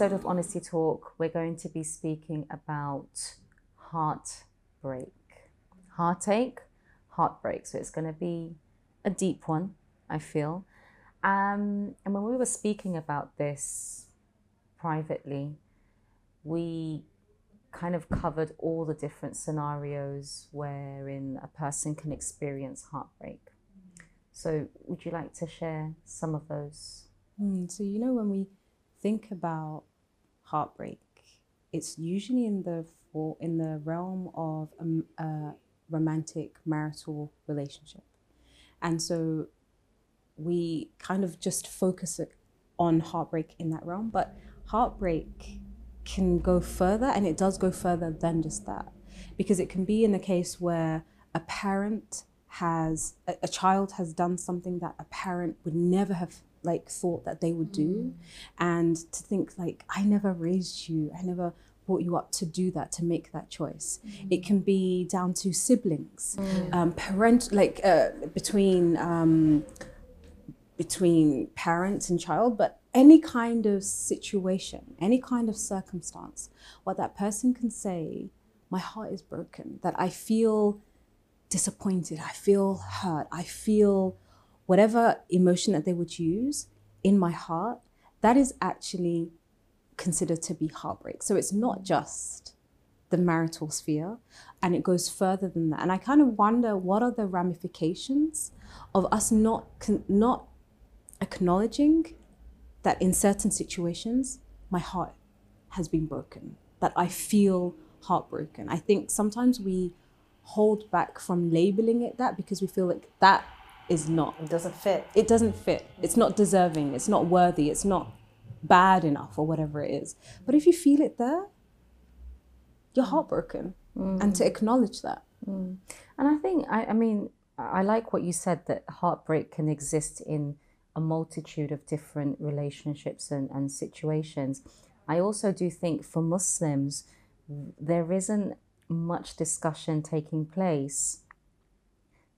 episode of Honesty Talk, we're going to be speaking about heartbreak, heartache, heartbreak. So it's going to be a deep one, I feel. Um, and when we were speaking about this privately, we kind of covered all the different scenarios wherein a person can experience heartbreak. So, would you like to share some of those? Mm, so, you know, when we think about heartbreak, it's usually in the for, in the realm of a, a romantic marital relationship, and so we kind of just focus on heartbreak in that realm. But heartbreak can go further, and it does go further than just that, because it can be in a case where a parent has a, a child has done something that a parent would never have like thought that they would do, mm. and to think like I never raised you, I never brought you up to do that to make that choice. Mm. It can be down to siblings, mm. um, parent like uh, between. Um, between parents and child, but any kind of situation, any kind of circumstance, what that person can say, my heart is broken, that I feel disappointed, I feel hurt, I feel whatever emotion that they would use in my heart, that is actually considered to be heartbreak. So it's not just the marital sphere and it goes further than that. And I kind of wonder what are the ramifications of us not not acknowledging that in certain situations, my heart has been broken, that I feel heartbroken. I think sometimes we hold back from labeling it that because we feel like that is not. It doesn't fit. It doesn't fit. It's not deserving. It's not worthy. It's not bad enough or whatever it is. But if you feel it there, you're heartbroken. Mm. And to acknowledge that. Mm. And I think, I, I mean, I like what you said that heartbreak can exist in a multitude of different relationships and, and situations. I also do think for Muslims, there isn't much discussion taking place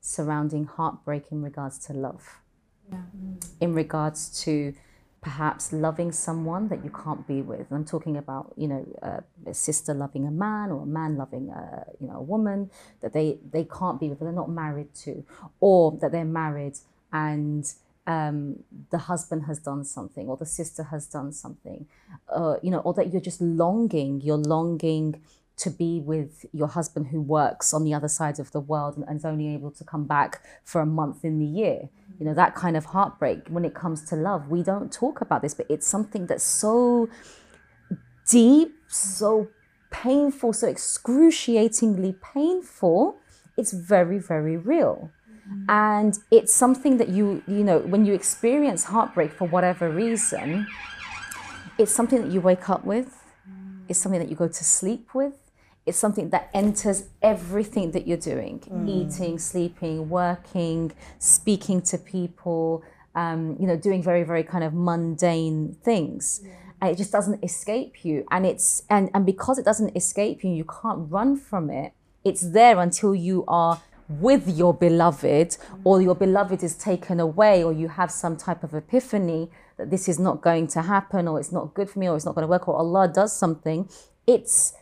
surrounding heartbreak in regards to love, yeah. in regards to perhaps loving someone that you can't be with. I'm talking about, you know, uh, a sister loving a man or a man loving a, you know, a woman that they, they can't be with, they're not married to, or that they're married and um, the husband has done something or the sister has done something, uh, you know, or that you're just longing, you're longing to be with your husband who works on the other side of the world and, and is only able to come back for a month in the year. Mm-hmm. You know, that kind of heartbreak when it comes to love. We don't talk about this, but it's something that's so deep, so painful, so excruciatingly painful. It's very, very real. Mm-hmm. And it's something that you, you know, when you experience heartbreak for whatever reason, it's something that you wake up with, mm-hmm. it's something that you go to sleep with, it's something that enters everything that you're doing mm. eating, sleeping, working, speaking to people, um, you know, doing very, very kind of mundane things. Yeah. And it just doesn't escape you. And it's and, and because it doesn't escape you, you can't run from it. It's there until you are with your beloved or your beloved is taken away or you have some type of epiphany that this is not going to happen or it's not good for me or it's not going to work or Allah does something it's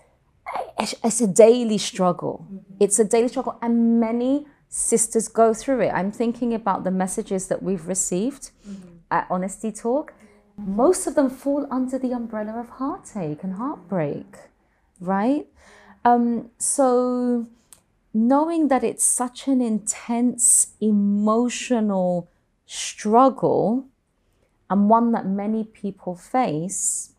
it's a daily struggle. It's a daily struggle and many sisters go through it. I'm thinking about the messages that we've received mm-hmm. at honesty talk. Most of them fall under the umbrella of heartache and heartbreak right? Um, so knowing that it's such an intense emotional struggle and one that many people face,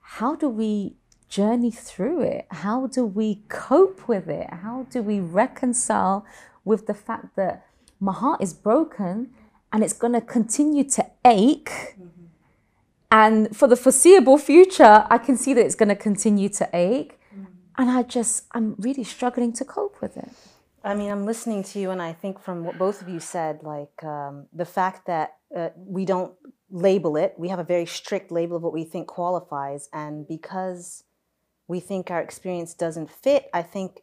how do we journey through it? How do we cope with it? How do we reconcile with the fact that my heart is broken and it's going to continue to ache? Mm-hmm. And for the foreseeable future, I can see that it's going to continue to ache and I just, I'm really struggling to cope with it. I mean, I'm listening to you, and I think from what both of you said, like um, the fact that uh, we don't label it, we have a very strict label of what we think qualifies. And because we think our experience doesn't fit, I think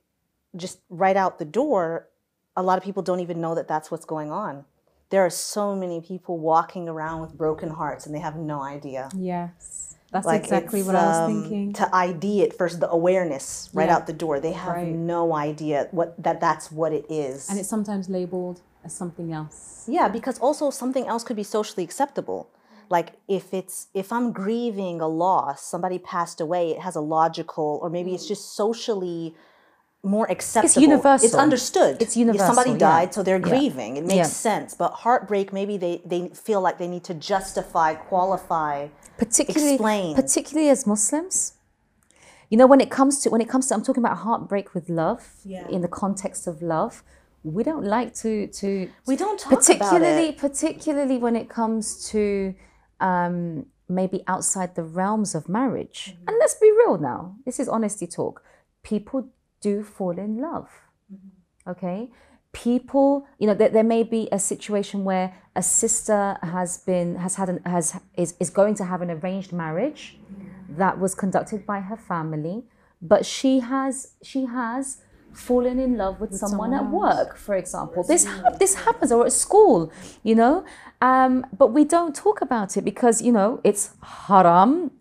just right out the door, a lot of people don't even know that that's what's going on. There are so many people walking around with broken hearts and they have no idea. Yes. That's Like exactly what I was um, thinking. To ID it first, the awareness right Yeah. out the door. They have Right. no idea what that that's what it is. and it's sometimes labeled as something else. Yeah, because also something else could be socially acceptable. Like if it's if I'm grieving a loss, somebody passed away, it has a logical or maybe it's mm. just socially more acceptable. it's universal. It's understood. It's Somebody universal, yeah. died, so they're Yeah. grieving. It makes Yeah. sense. But heartbreak, maybe they, they feel like they need to justify, qualify. particularly Explain. particularly as Muslims. You know, when it comes to when it comes to I'm talking about heartbreak with love Yeah. in the context of love, we don't like to to We don't talk particularly particularly when it comes to um, maybe outside the realms of marriage. Mm-hmm. And let's be real now. This is honesty talk. People do fall in love. Mm-hmm. Okay. People, you know, there, there may be a situation where a sister has been has had an has is, is going to have an arranged marriage that was conducted by her family, but she has she has fallen in love with, someone, someone at work, for example. This hap- this happens or at school, you know. Um, but we don't talk about it because you know it's haram.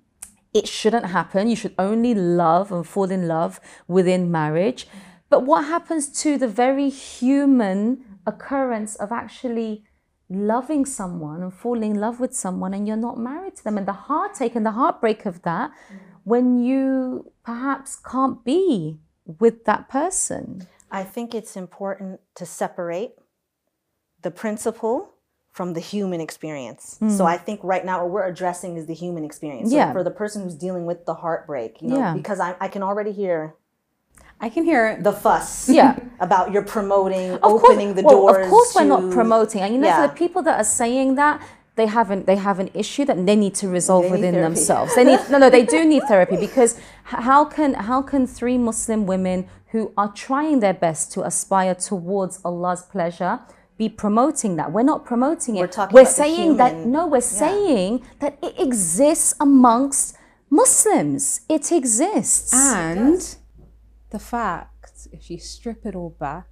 It shouldn't happen. You should only love and fall in love within marriage. But what happens to the very human occurrence of actually loving someone and falling in love with someone and you're not married to them and the heartache and the heartbreak of that when you perhaps can't be with that person. I think it's important to separate the principle from the human experience. So I think right now what we're addressing is the human experience. So Hmm. Yeah. for the person who's dealing with the heartbreak, you know, Yeah. because I, I can already hear I can hear the fuss Yeah. about you're promoting, Of course- opening the well, doors. Of course, we're not promoting, and you know, Yeah. for the people that are saying that, they haven't. They have an issue that they need to resolve They within themselves. They need no, no. They do need therapy because how can how can three Muslim women who are trying their best to aspire towards Allah's pleasure? Be promoting that. We're not promoting it. We're talking We're about the saying that no, we're saying that it exists amongst Muslims. It exists. And the fact, if you strip it all back,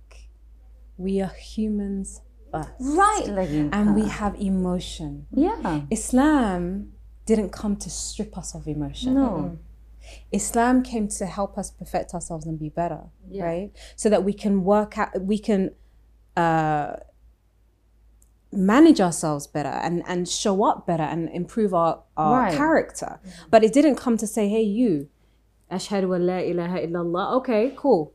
we are humans first. right, Layinka. And we have emotion. yeah. Islam didn't come to strip us of emotion. No. Islam came to help us perfect ourselves and be better, right? So that we can work out, we can uh, manage ourselves better and, and show up better and improve our, our Right. character. But it didn't come to say, hey, you, ashhadu an la ilaha illallah. Okay, cool.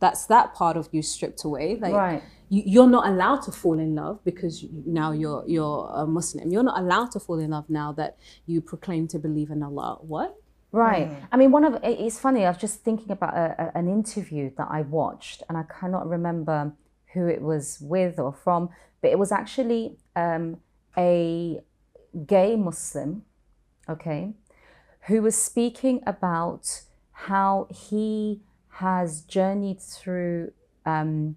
That's that part of you stripped away. Like, Right. you, you're not allowed to fall in love because you, now you're you're a Muslim. You're not allowed to fall in love now that you proclaim to believe in Allah. What? Right. Mm. I mean, one of it's funny. I was just thinking about a, a, an interview that I watched, and I cannot remember who it was with or from, but it was actually um, a gay Muslim, okay, who was speaking about how he has journeyed through um,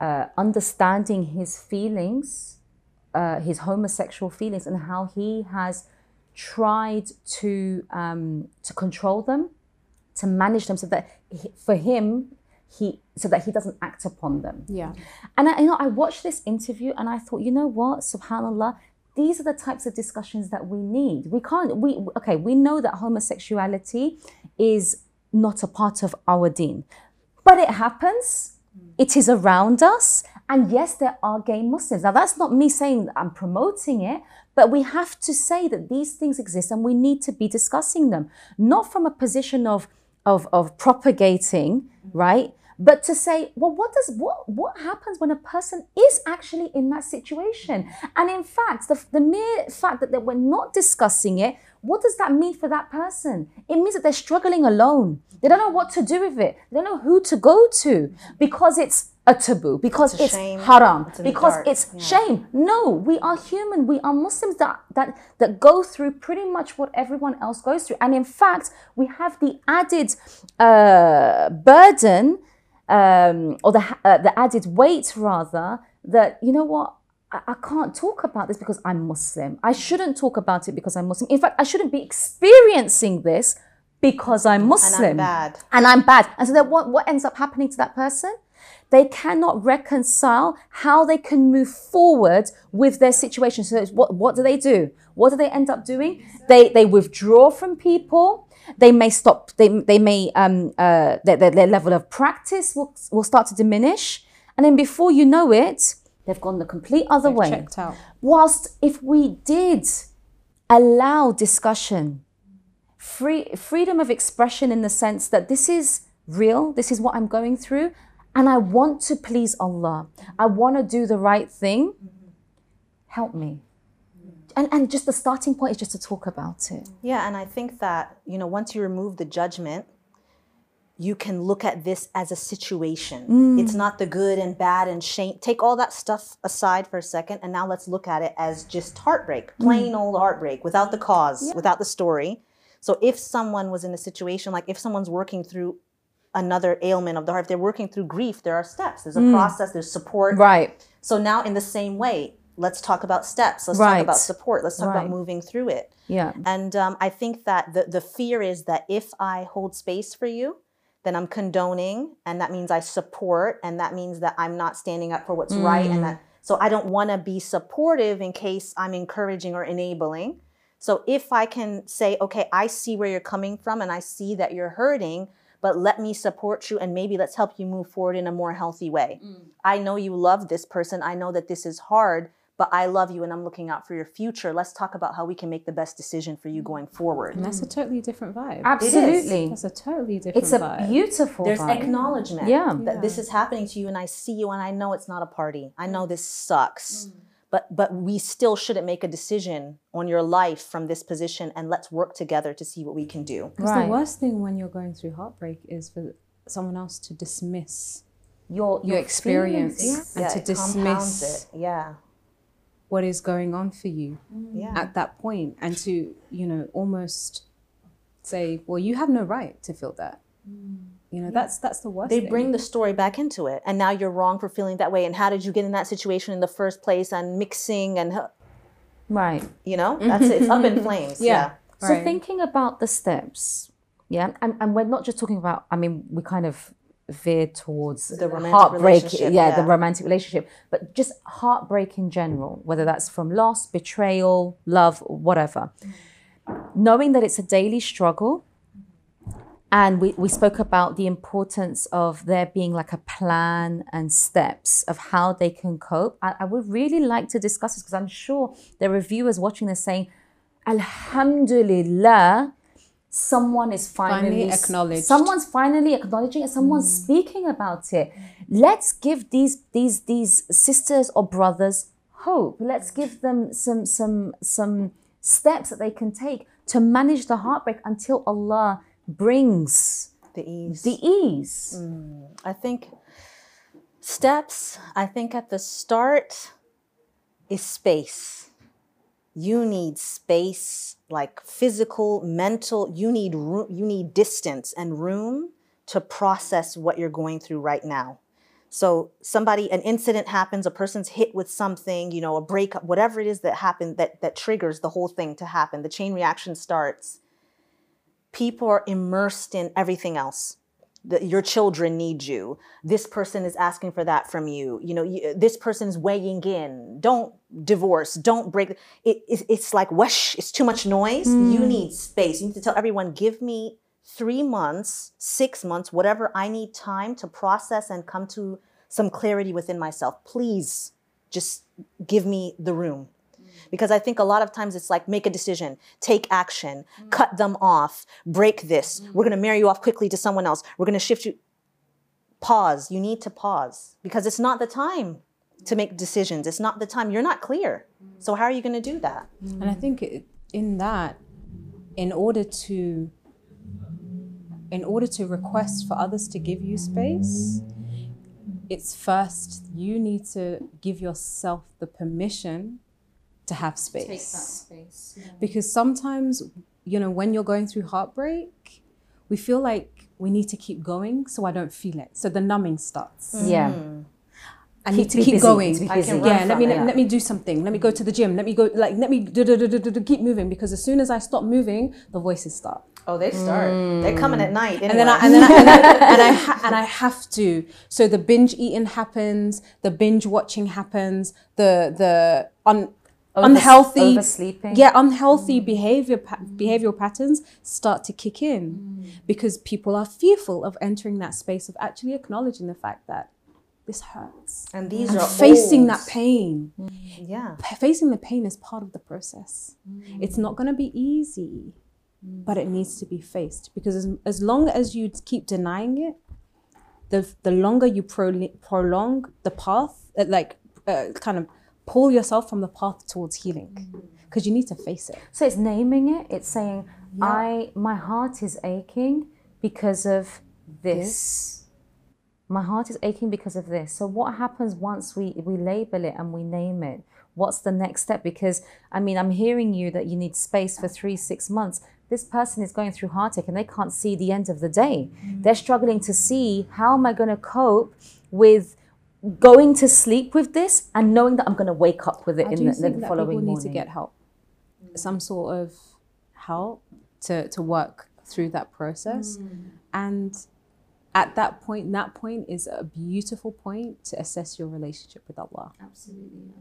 uh, understanding his feelings, uh, his homosexual feelings, and how he has tried to um, to control them, to manage them, so that he, for him, he so that he doesn't act upon them. Yeah. And I, you know, I watched this interview and I thought, you know what, Subhanallah, these are the types of discussions that we need. We can't. We okay. We know that homosexuality is not a part of our deen, but it happens. Mm. It is around us, and yes, there are gay Muslims. Now, that's not me saying that I'm promoting it, but we have to say that these things exist, and we need to be discussing them, not from a position of of of propagating, mm-hmm. right? but to say well what does what what happens when a person is actually in that situation and in fact the, the mere fact that, that we're not discussing it what does that mean for that person? It means that they're struggling alone. They don't know what to do with it. They don't know who to go to because it's a taboo because It's it's, shame. haram It's because dark. it's shame. No we are human. We are muslims that that that go through pretty much what everyone else goes through. And in fact we have the added uh, burden um, or the uh, the added weight rather that you know what I, can't talk about this because I'm Muslim. I shouldn't talk about it because I'm Muslim. In fact, I shouldn't be experiencing this because I'm Muslim And I'm bad. and I'm bad. And so then what what ends up happening to that person? they cannot reconcile how they can move forward with their situation. So what, what do they do? What do they end up doing? They, they withdraw from people. They may stop, they, they may, um, uh, their, their, their level of practice will, will start to diminish. And then before you know it, they've gone the complete other way. Checked out. Whilst if we did allow discussion, free, freedom of expression in the sense that this is real, this is what I'm going through, and I want to please Allah, I want to do the right thing, help me. And, and just the starting point is just to talk about it. Yeah, and I think that, you know, once you remove the judgment, you can look at this as a situation. Mm. It's not the good and bad and shame. Take all that stuff aside for a second, and now let's look at it as just heartbreak, mm. plain old heartbreak, without the cause, without the story. So if someone was in a situation like if someone's working through another ailment of the heart, if they're working through grief, there are steps. There's a mm. process. There's support. Right. So now, in the same way, let's talk about steps. Let's Right. talk about support. Let's talk Right. about moving through it. Yeah. And um, I think that the, the fear is that if I hold space for you, then I'm condoning, and that means I support, and that means that I'm not standing up for what's right, and that mm. so I don't want to be supportive in case I'm encouraging or enabling. So if I can say, okay, I see where you're coming from, and I see that you're hurting, but let me support you, and maybe let's help you move forward in a more healthy way. Mm. I know you love this person. I know that this is hard, but I love you and I'm looking out for your future. Let's talk about how we can make the best decision for you going forward. And that's a totally different vibe. Absolutely. That's a totally different vibe. It's a vibe. beautiful There's vibe. acknowledgement Yeah. that this is happening to you and I see you and I know it's not a party. I know this sucks. Mm. But but we still shouldn't make a decision on your life from this position and let's work together to see what we can do. Because Right. the worst thing when you're going through heartbreak is for someone else to dismiss your, your experience feelings. and yeah, to it dismiss it. Yeah. What is going on for you mm. Yeah. at that point and to, you know, almost say, well, you have no right to feel that. Mm. You know, that's that's the worst they thing. bring the story back into it and now you're wrong for feeling that way and how did you get in that situation in the first place and mixing and Right. you know that's it it's up in flames yeah, Yeah. So Right. thinking about the steps, yeah, and, and we're not just talking about. I mean, we kind of veered towards The romantic heartbreak, relationship, yeah, the romantic relationship, but just heartbreak in general, whether that's from loss, betrayal, love, whatever. Knowing that it's a daily struggle, and we, we spoke about the importance of there being like a plan and steps of how they can cope. I, I would really like to discuss this because I'm sure there are viewers watching this saying, Alhamdulillah, someone is finally, Finally acknowledged. Someone's finally acknowledging it. Someone's mm. speaking about it. Let's give these these these sisters or brothers hope. Let's give them some some some steps that they can take to manage the heartbreak until Allah brings the ease the ease. Mm. I think steps, I think at the start is space. You need space, like physical, mental, you need room, you need distance and room to process what you're going through right now. So somebody an incident happens, a person's hit with something, you know, a breakup, whatever it is that happened that that triggers the whole thing to happen. The chain reaction starts. People are immersed in everything else that your children need you. This person is asking for that from you. You know, you, this person's weighing in. Don't divorce. Don't break. It, it, it's like whoosh. It's too much noise. You hmm. need space. You need to tell everyone, give me three months, six months, whatever I need time to process and come to some clarity within myself. Please, just give me the room. Because I think a lot of times it's like make a decision, take action, cut them off, break this. Mm-hmm. We're going to marry you off quickly to someone else. We're going to shift you. Pause. You need to pause because it's not the time to make decisions. It's not the time. You're not clear. Mm-hmm. So, how are you going to do that? Mm-hmm. And I think in that, in order to in order to request for others to give you space, it's first you need to give yourself the permission to have space. space. Because sometimes, you know, when you're going through heartbreak, we feel like we need to keep going so I don't feel it. So the numbing starts. Mm. Yeah. I need to keep busy, going. to be I can busy. run yeah, let me let, let me do something. Let me go to the gym. Let me go like let me do, do, do, do, do, do, keep moving because as soon as I stop moving, the voices start. Oh, they start. They're mm. coming at night. and then I, and then I, and, I, and, I ha- and I have to. So the binge eating happens, the binge watching happens, the the un, unhealthy oversleeping. yeah unhealthy mm. behavior pa- mm. behavioral patterns start to kick in mm. because people are fearful of entering that space of actually acknowledging the fact that this hurts. And these and are facing old. that pain Yeah. Facing the pain is part of the process. It's not going to be easy but it needs to be faced because as, as long as you keep denying it the the longer you pro- prolong the path uh, like uh, kind of pull yourself from the path towards healing mm. because you need to face it So it's naming it. It's saying, I my heart is aching because of this. My heart is aching because of this. So what happens once we we label it and we name it? What's the next step? Because I mean, I'm hearing you that you need space for three, six months. This person is going through heartache and they can't see the end of the day. Mm. They're struggling to see how am I going to cope with going to sleep with this and knowing that I'm going to wake up with it I in the, the that following people need to get help, some sort of help to to work through that process, mm. and at that point, that point is a beautiful point to assess your relationship with Allah. Absolutely.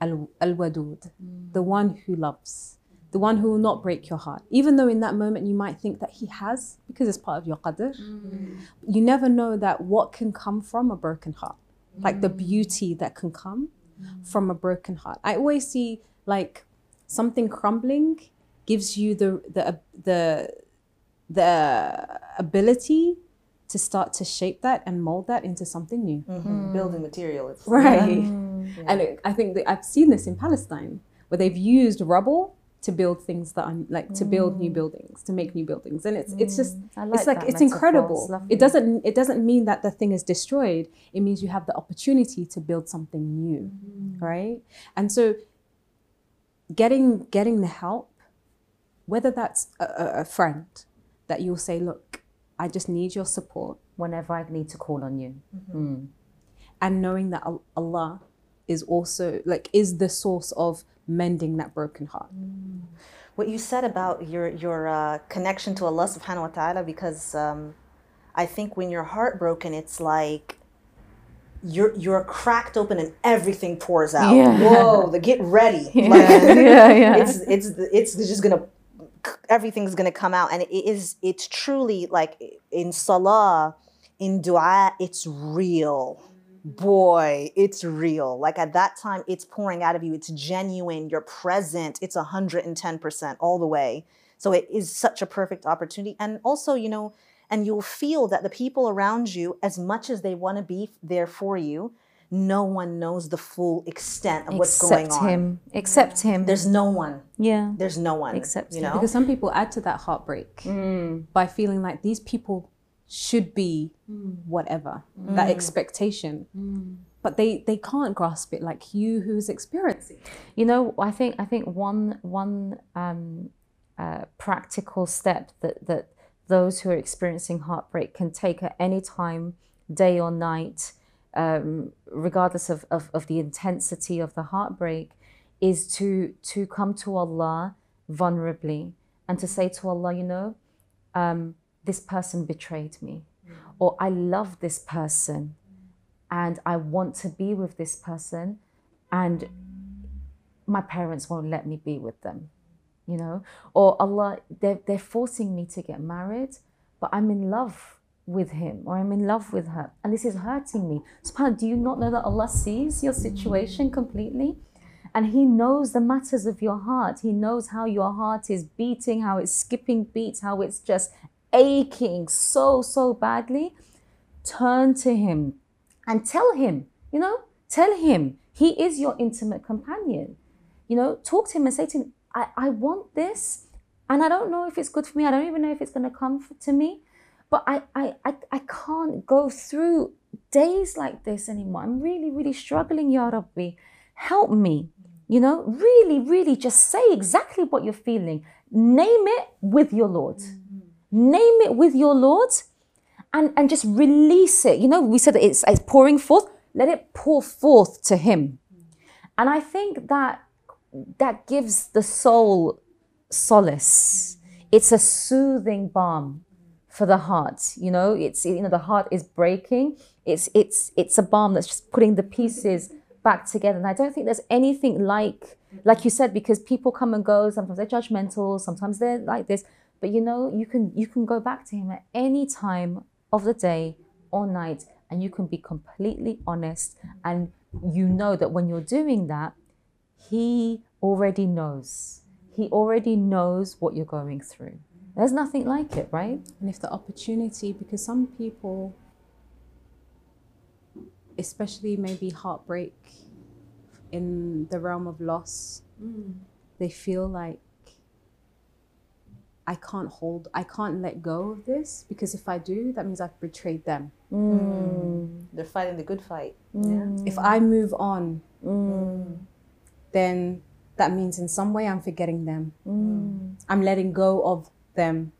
Al Wadud, mm. the one who loves, the one who will not break your heart, even though in that moment you might think that He has, because it's part of your qadr. Mm. You never know that what can come from a broken heart, like the mm. beauty that can come from a broken heart. I always see like something crumbling gives you the the the the ability to start to shape that and mold that into something new. Mhm. Building material. It's, Right. Mm. And it, I think that I've seen this in Palestine where they've used rubble to build things that I'm like to build new mm. buildings, to make new buildings. And it's it's just mm, like it's like it's metaphor. incredible. It's it doesn't it doesn't mean that the thing is destroyed. It means you have the opportunity to build something new. Mm-hmm. Right? And so getting getting the help, whether that's a, a- friend that you'll say, look, I just need your support. whenever I need to call on you. Mm-hmm. Mm. and knowing that Allah is also like is the source of mending that broken heart. what you said about your your uh, connection to Allah Subhanahu wa Taala, because um, I think when you're heartbroken, it's like you're you're cracked open and everything pours out. Yeah. Whoa, the get ready. Yeah, Like, yeah, yeah. It's it's it's just gonna everything's gonna come out, and it is it's truly like in salah, in du'a, it's real. Boy, it's real. Like at that time, it's pouring out of you. It's genuine. You're present. It's 110% all the way. So it is such a perfect opportunity. And also, you know, and you'll feel that the people around you, as much as they want to be there for you, no one knows the full extent of what's Except going on. Except him. Except him. There's no one. yeah. There's no one. Except you him. know. Because some people add to that heartbreak mm. by feeling like these people should be whatever that expectation, but they they can't grasp it like you who's experiencing. You know, I think I think one one um, uh, practical step that that those who are experiencing heartbreak can take at any time, day or night, um, regardless of, of, of the intensity of the heartbreak, is to to come to Allah vulnerably and to say to Allah, you know, um, this person betrayed me, mm. or I love this person, and I want to be with this person, and my parents won't let me be with them, you know, or Allah, they're, they're forcing me to get married, but I'm in love with him or I'm in love with her, and this is hurting me. Subhanallah, do you not know that Allah sees your situation completely? And He knows the matters of your heart. He knows how your heart is beating, how it's skipping beats, how it's just aching so, so badly. Turn to Him and tell Him, you know, tell Him He is your intimate companion you know, talk to him and say to him, I, I want this and I don't know if it's good for me. I don't even know if it's going to come to me, but I, I, I, I can't go through days like this anymore. I'm really, really struggling, Ya Rabbi. Help me. You know, really, really just say exactly what you're feeling. Name it with your Lord. Name it with your Lord and, and just release it. You know, we said that it's, it's pouring forth. Let it pour forth to Him. And I think that that gives the soul solace it's a soothing balm for the heart. You know, it's you know the heart is breaking. It's it's it's a balm that's just putting the pieces back together. And I don't think there's anything like like you said because people come and go. Sometimes they're judgmental. Sometimes they're like this. But you know, you can you can go back to him at any time of the day or night, and you can be completely honest. And you know that when you're doing that, he already knows. He already knows what you're going through. There's nothing like it, right? And if the opportunity, because some people, especially maybe heartbreak in the realm of loss, mm. they feel like I can't hold, I can't let go of this because if I do, that means I've betrayed them. Mm. They're fighting the good fight. Yeah. If I move on, mm. then that means in some way I'm forgetting them. I'm letting go of them.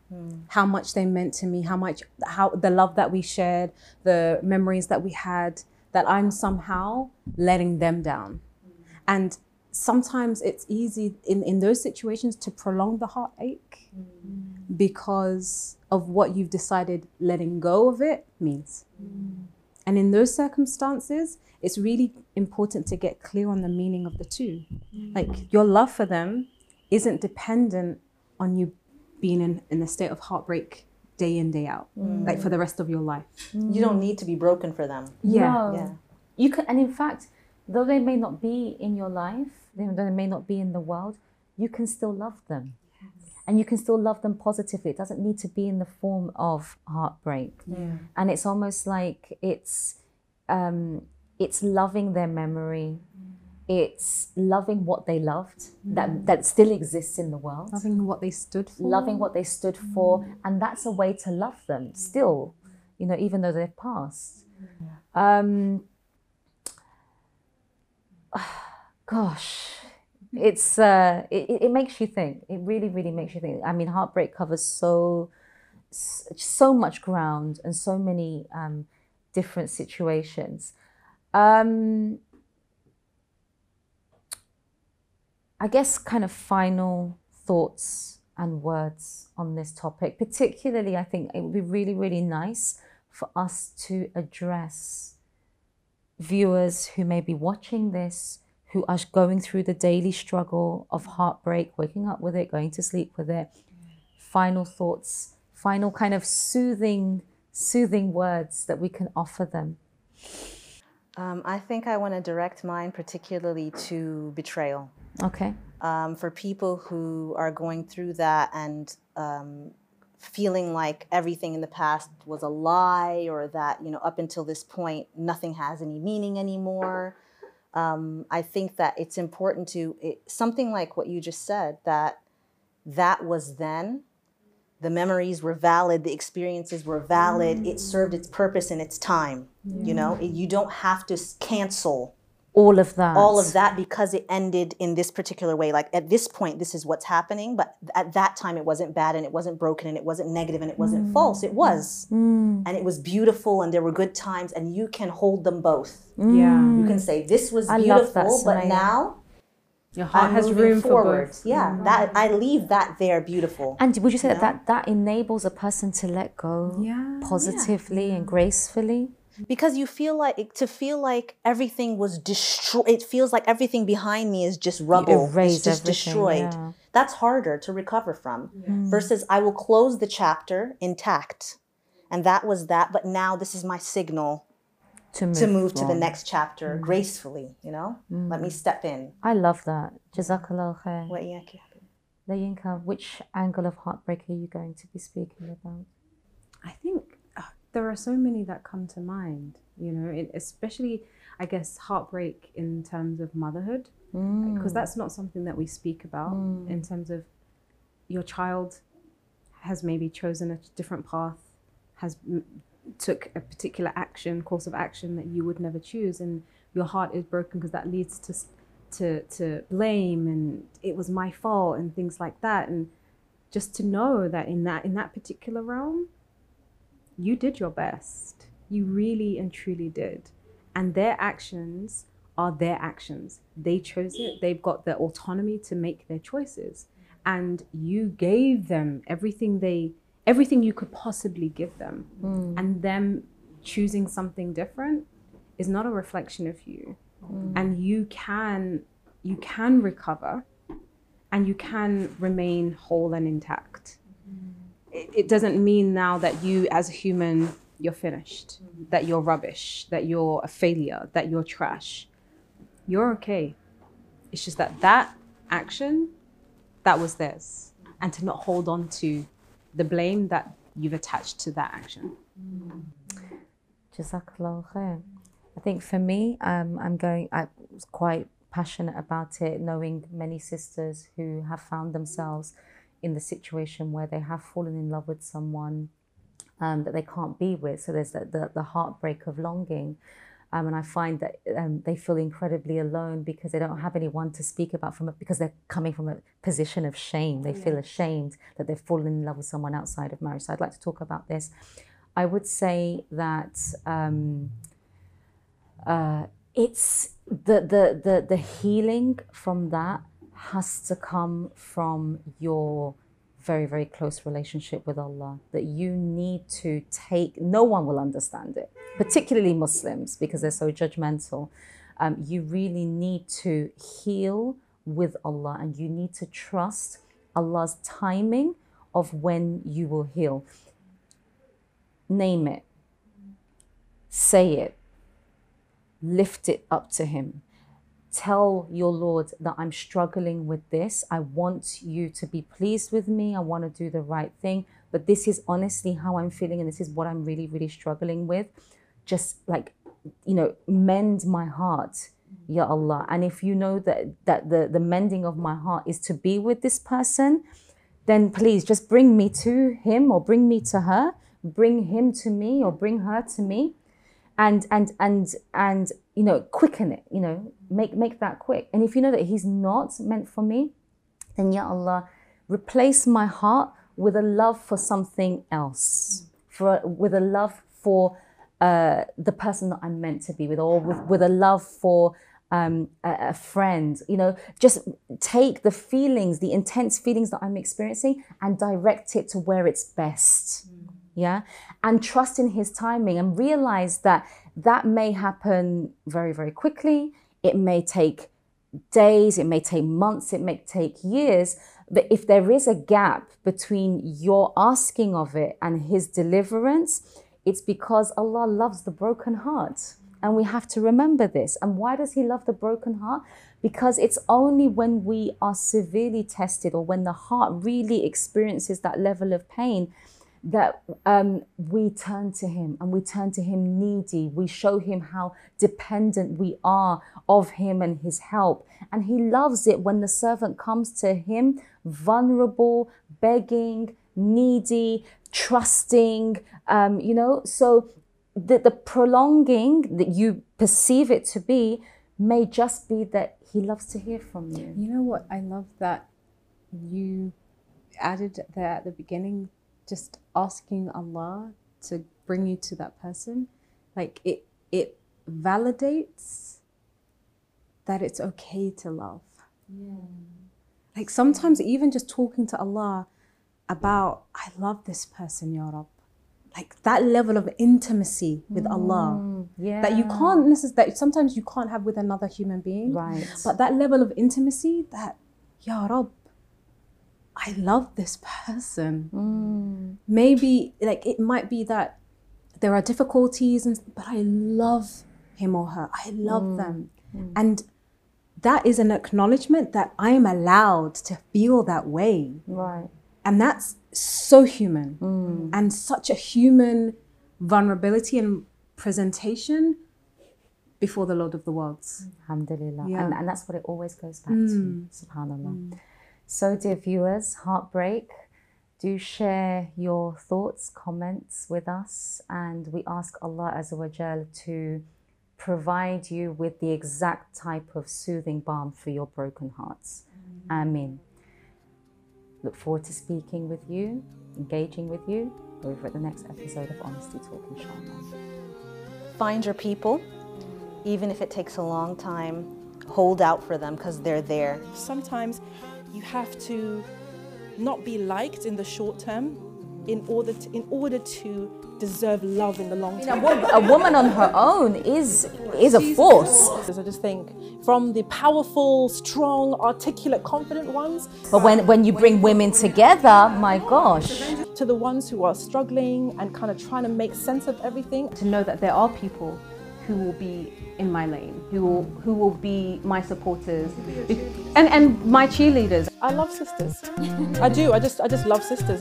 How much they meant to me, how much, how the love that we shared, the memories that we had, that I'm somehow letting them down. And sometimes it's easy in, in those situations to prolong the heartache mm. because of what you've decided letting go of it means. Mm. And in those circumstances, it's really important to get clear on the meaning of the two. Mm. Like your love for them isn't dependent on you being in, in a state of heartbreak day in, day out, like for the rest of your life. You don't need to be broken for them. Yeah. No. Yeah. You can, and in fact, though they may not be in your life, though they may not be in the world, you can still love them. And you can still love them positively. It doesn't need to be in the form of heartbreak. And it's almost like it's um, it's loving their memory. It's loving what they loved that, that still exists in the world. Loving what they stood for. loving what they stood for and that's a way to love them still you know even though they've passed um gosh it's uh it, it makes you think. It really really makes you think. I mean heartbreak covers so so much ground and so many um different situations. Um I guess kind of final thoughts and words on this topic. Particularly, I think it would be really, really nice for us to address viewers who may be watching this, who are going through the daily struggle of heartbreak, waking up with it, going to sleep with it. Final thoughts, final kind of soothing, soothing words that we can offer them. Um, I think I want to direct mine particularly to betrayal. Okay. um, for people who are going through that and um, feeling like everything in the past was a lie or that you know up until this point nothing has any meaning anymore. Um, i think that it's important to it, something like what you just said that that was then. The memories were valid the experiences were valid it served its purpose in its time you know? You don't have to cancel All of that. all of that because it ended in this particular way. Like at this point, this is what's happening, but at that time, it wasn't bad and it wasn't broken and it wasn't negative and it wasn't Mm. false. It was. And it was beautiful and there were good times, and you can hold them both. Yeah. You can say, This was Mm. I love beautiful, that, but now Your heart I'm has room forward. for both. Mm. Yeah, that I leave that there beautiful. And would you say that, that that enables a person to let go Yeah. positively and gracefully? because you feel like to feel like everything was destroyed it feels like everything behind me is just rubble. It's just destroyed. yeah. that's harder to recover from mm. versus i will close the chapter intact and that was that but now this is my signal to move to, move to the next chapter mm. gracefully you know? Mm. let me mm. step in. I love that. Jazakallah khair. Which angle of heartbreak are you going to be speaking about? I think there are so many that come to mind, you know, it, especially, I guess, heartbreak in terms of motherhood, because mm. that's not something that we speak about in mm. terms of your child has maybe chosen a different path, has m- took a particular action, course of action that you would never choose, and your heart is broken because that leads to to to blame and it was my fault and things like that, and just to know that in that in that particular realm, you did your best. You really and truly did. And their actions are their actions. They chose it. They've got the autonomy to make their choices. and you gave them everything they everything you could possibly give them Mm. and them choosing something different is not a reflection of you and you can you can recover and you can remain whole and intact it, it doesn't mean now that you as a human you're finished that you're rubbish that you're a failure that you're trash you're okay it's just that that action that was theirs and to not hold on to the blame that you've attached to that action. I think for me, um, I'm going. I was quite passionate about it, knowing many sisters who have found themselves in the situation where they have fallen in love with someone um, that they can't be with. So there's the, the, the heartbreak of longing. Um, and I find that um, they feel incredibly alone because they don't have anyone to speak about from it because they're coming from a position of shame. They feel ashamed that they've fallen in love with someone outside of marriage. So I'd like to talk about this. I would say that um, uh, it's the, the the the healing from that has to come from your very very close relationship with Allah. That you need to take. No one will understand it, particularly Muslims, because they're so judgmental. Um, you really need to heal with Allah, and you need to trust Allah's timing of when you will heal. Name it, say it, lift it up to Him. Tell your Lord that I'm struggling with this. I want you to be pleased with me. I want to do the right thing. But this is honestly how I'm feeling, and this is what I'm really, really struggling with. Just like, you know, mend my heart, Ya Allah. And if you know that that the, the mending of my heart is to be with this person, then please just bring me to him or bring me to her. Bring him to me or bring her to me and and and and you know quicken it you know make make that quick. And if you know that he's not meant for me then ya allah replace my heart with a love for something else for with a love for uh, the person that i'm meant to be with or with, with a love for um, a, a friend. You know just take the feelings the intense feelings that i'm experiencing and direct it to where it's best. Yeah? And trust in his timing and realize that that may happen very very quickly. It may take days it may take months it may take years. But if there is a gap between your asking of it and his deliverance it's because allah loves the broken heart. And we have to remember this. And why does he love the broken heart? Because it's only when we are severely tested or when the heart really experiences that level of pain that um, we turn to him and we turn to him needy. We show him how dependent we are of him and his help. And he loves it when the servant comes to him vulnerable, begging, needy, trusting, um, you know. So the, the prolonging that you perceive it to be may just be that he loves to hear from you. You know what? I love that you added there at the beginning, just asking Allah to bring you to that person. Like it, it validates that it's okay to love. Yeah. Like sometimes even just talking to Allah about, I love this person, Ya Rab. Like that level of intimacy with mm, Allah Yeah. that you can't necessarily, that sometimes you can't have with another human being. Right. But that level of intimacy that, Ya Rab, I love this person. Mm. Maybe like it might be that there are difficulties and but I love him or her. I love mm. them. Mm. And that is an acknowledgement that I am allowed to feel that way. Right. And that's so human mm. and such a human vulnerability and presentation before the Lord of the worlds. Alhamdulillah. Yeah. And, and that's what it always goes back to. Subhanallah. So, dear viewers, heartbreak, do share your thoughts, comments with us. And we ask Allah Azza wa Jal to provide you with the exact type of soothing balm for your broken hearts. Ameen. Look forward to speaking with you, engaging with you over at the next episode of Honesty Talk, inshallah. Find your people, even if it takes a long time. Hold out for them because they're there. sometimes you have to not be liked in the short term in order to, in order to deserve love in the long term. A woman on her own is is a force. I just think from the powerful, strong, articulate, confident ones. But when, when you bring women together, my gosh. To the ones who are struggling and kind of trying to make sense of everything. To know that there are people who will be in my lane, who will, who will be my supporters and, and my cheerleaders. I love sisters. I do. I just I just love sisters.